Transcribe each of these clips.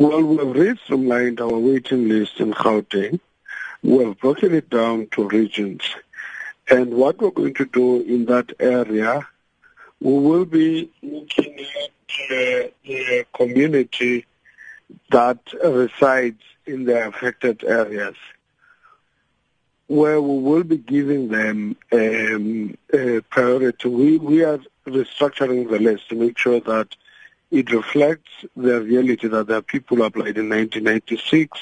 Well, we've re-streamlined our waiting list in Gauteng. We've broken it down to regions. And what we're going to do in that area, we will be looking at uh, the community that resides in the affected areas where we will be giving them um, priority. We, we are restructuring the list to make sure that it reflects the reality that there are people applied in 1996,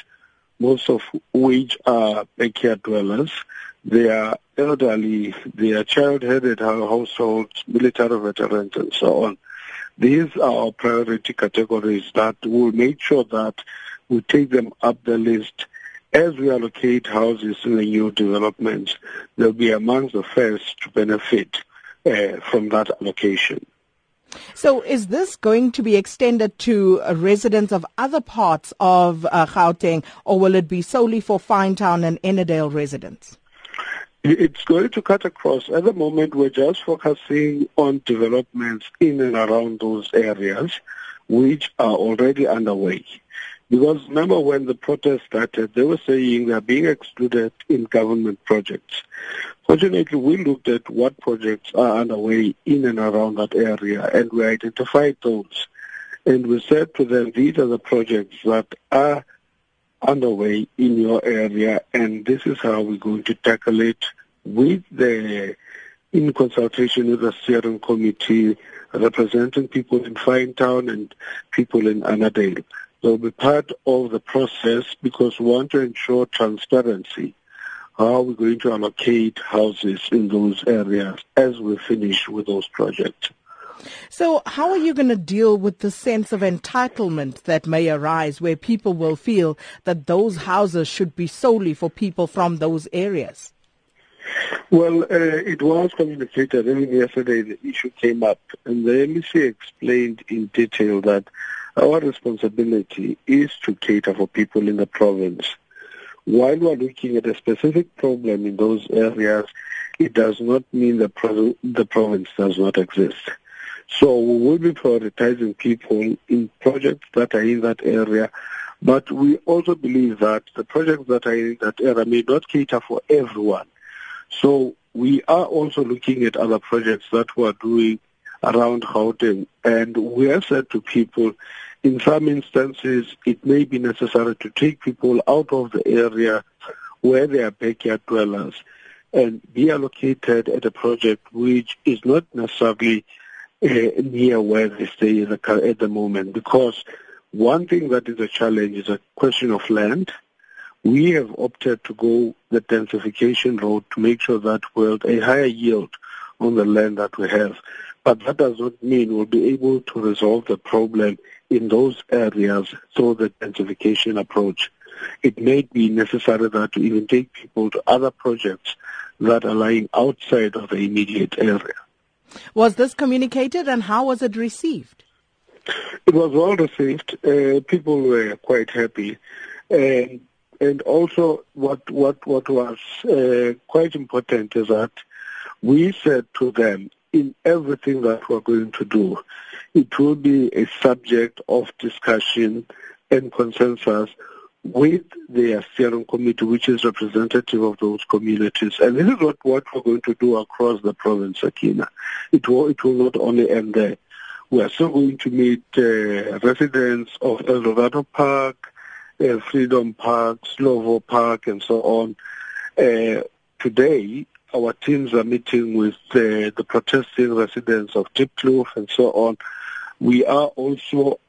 most of which are backyard dwellers. They are elderly, they are child-headed households, military veterans, and so on. These are our priority categories that will make sure that we take them up the list as we allocate houses in the new developments. They'll be amongst the first to benefit uh, from that allocation. So is this going to be extended to uh, residents of other parts of uh, Gauteng or will it be solely for Finetown and Ennerdale residents? It's going to cut across. At the moment, we're just focusing on developments in and around those areas, which are already underway. Because remember when the protest started, they were saying they're being excluded in government projects. Fortunately, we looked at what projects are underway in and around that area, and we identified those. And we said to them, these are the projects that are underway in your area, and this is how we're going to tackle it with the, in consultation with the steering committee, representing people in Finetown and people in Ennerdale. They'll be part of the process because we want to ensure transparency. How are we going to allocate houses in those areas as we finish with those projects? So how are you going to deal with the sense of entitlement that may arise where people will feel that those houses should be solely for people from those areas? Well, uh, it was communicated. Even yesterday, the issue came up, and the MEC explained in detail that our responsibility is to cater for people in the province. While we are looking at a specific problem in those areas, it does not mean the, pro- the province does not exist. So we will be prioritizing people in projects that are in that area, but we also believe that the projects that are in that area may not cater for everyone. So we are also looking at other projects that we are doing around Gauteng, and we have said to people, in some instances, it may be necessary to take people out of the area where they are backyard dwellers and be allocated at a project which is not necessarily uh, near where they stay the, at the moment because one thing that is a challenge is a question of land. We have opted to go the densification road to make sure that we'll a higher yield on the land that we have. But that does not mean we'll be able to resolve the problem in those areas through the densification approach. It may be necessary that to even take people to other projects that are lying outside of the immediate area. Was this communicated and how was it received? It was well received. Uh, people were quite happy. And, and also what, what, what was uh, quite important is that we said to them, in everything that we're going to do, it will be a subject of discussion and consensus with the steering committee, which is representative of those communities. And this is what, we're going to do across the province, Sakina. It will, it will not only end there. We are still going to meet uh, residents of Eldorado Park, uh, Freedom Park, Slovo Park, and so on. Uh, today, our teams are meeting with uh, the protesting residents of Diepkloof and so on. We are also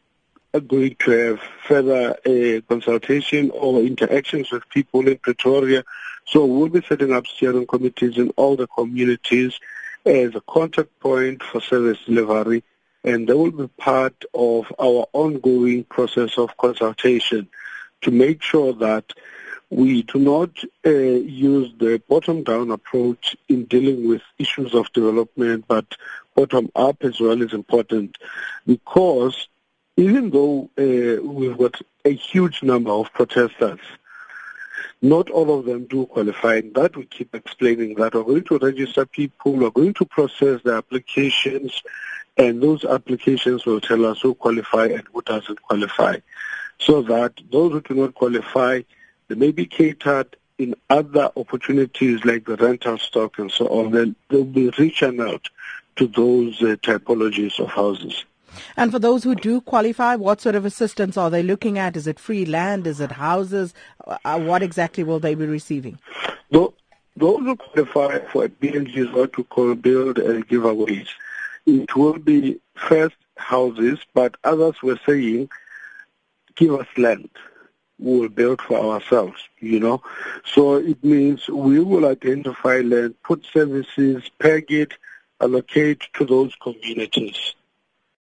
going to have further uh, consultation or interactions with people in Pretoria. So we'll be setting up steering committees in all the communities as a contact point for service delivery, and they will be part of our ongoing process of consultation to make sure that we do not uh, use the bottom-down approach in dealing with issues of development, but bottom-up as well is important because even though uh, we've got a huge number of protesters, not all of them do qualify. And that we keep explaining that we're going to register people, we're going to process the applications, and those applications will tell us who qualify and who doesn't qualify. so that those who do not qualify, they may be catered in other opportunities like the rental stock and so on. Then they'll be reaching out to those uh, typologies of houses. And for those who do qualify, what sort of assistance are they looking at? Is it free land? Is it houses? Uh, what exactly will they be receiving? Those who qualify for BNG's what we call build and giveaways, it will be first houses, but others were saying, give us land. We will build for ourselves, you know. So it means we will identify land, put services, peg it, allocate to those communities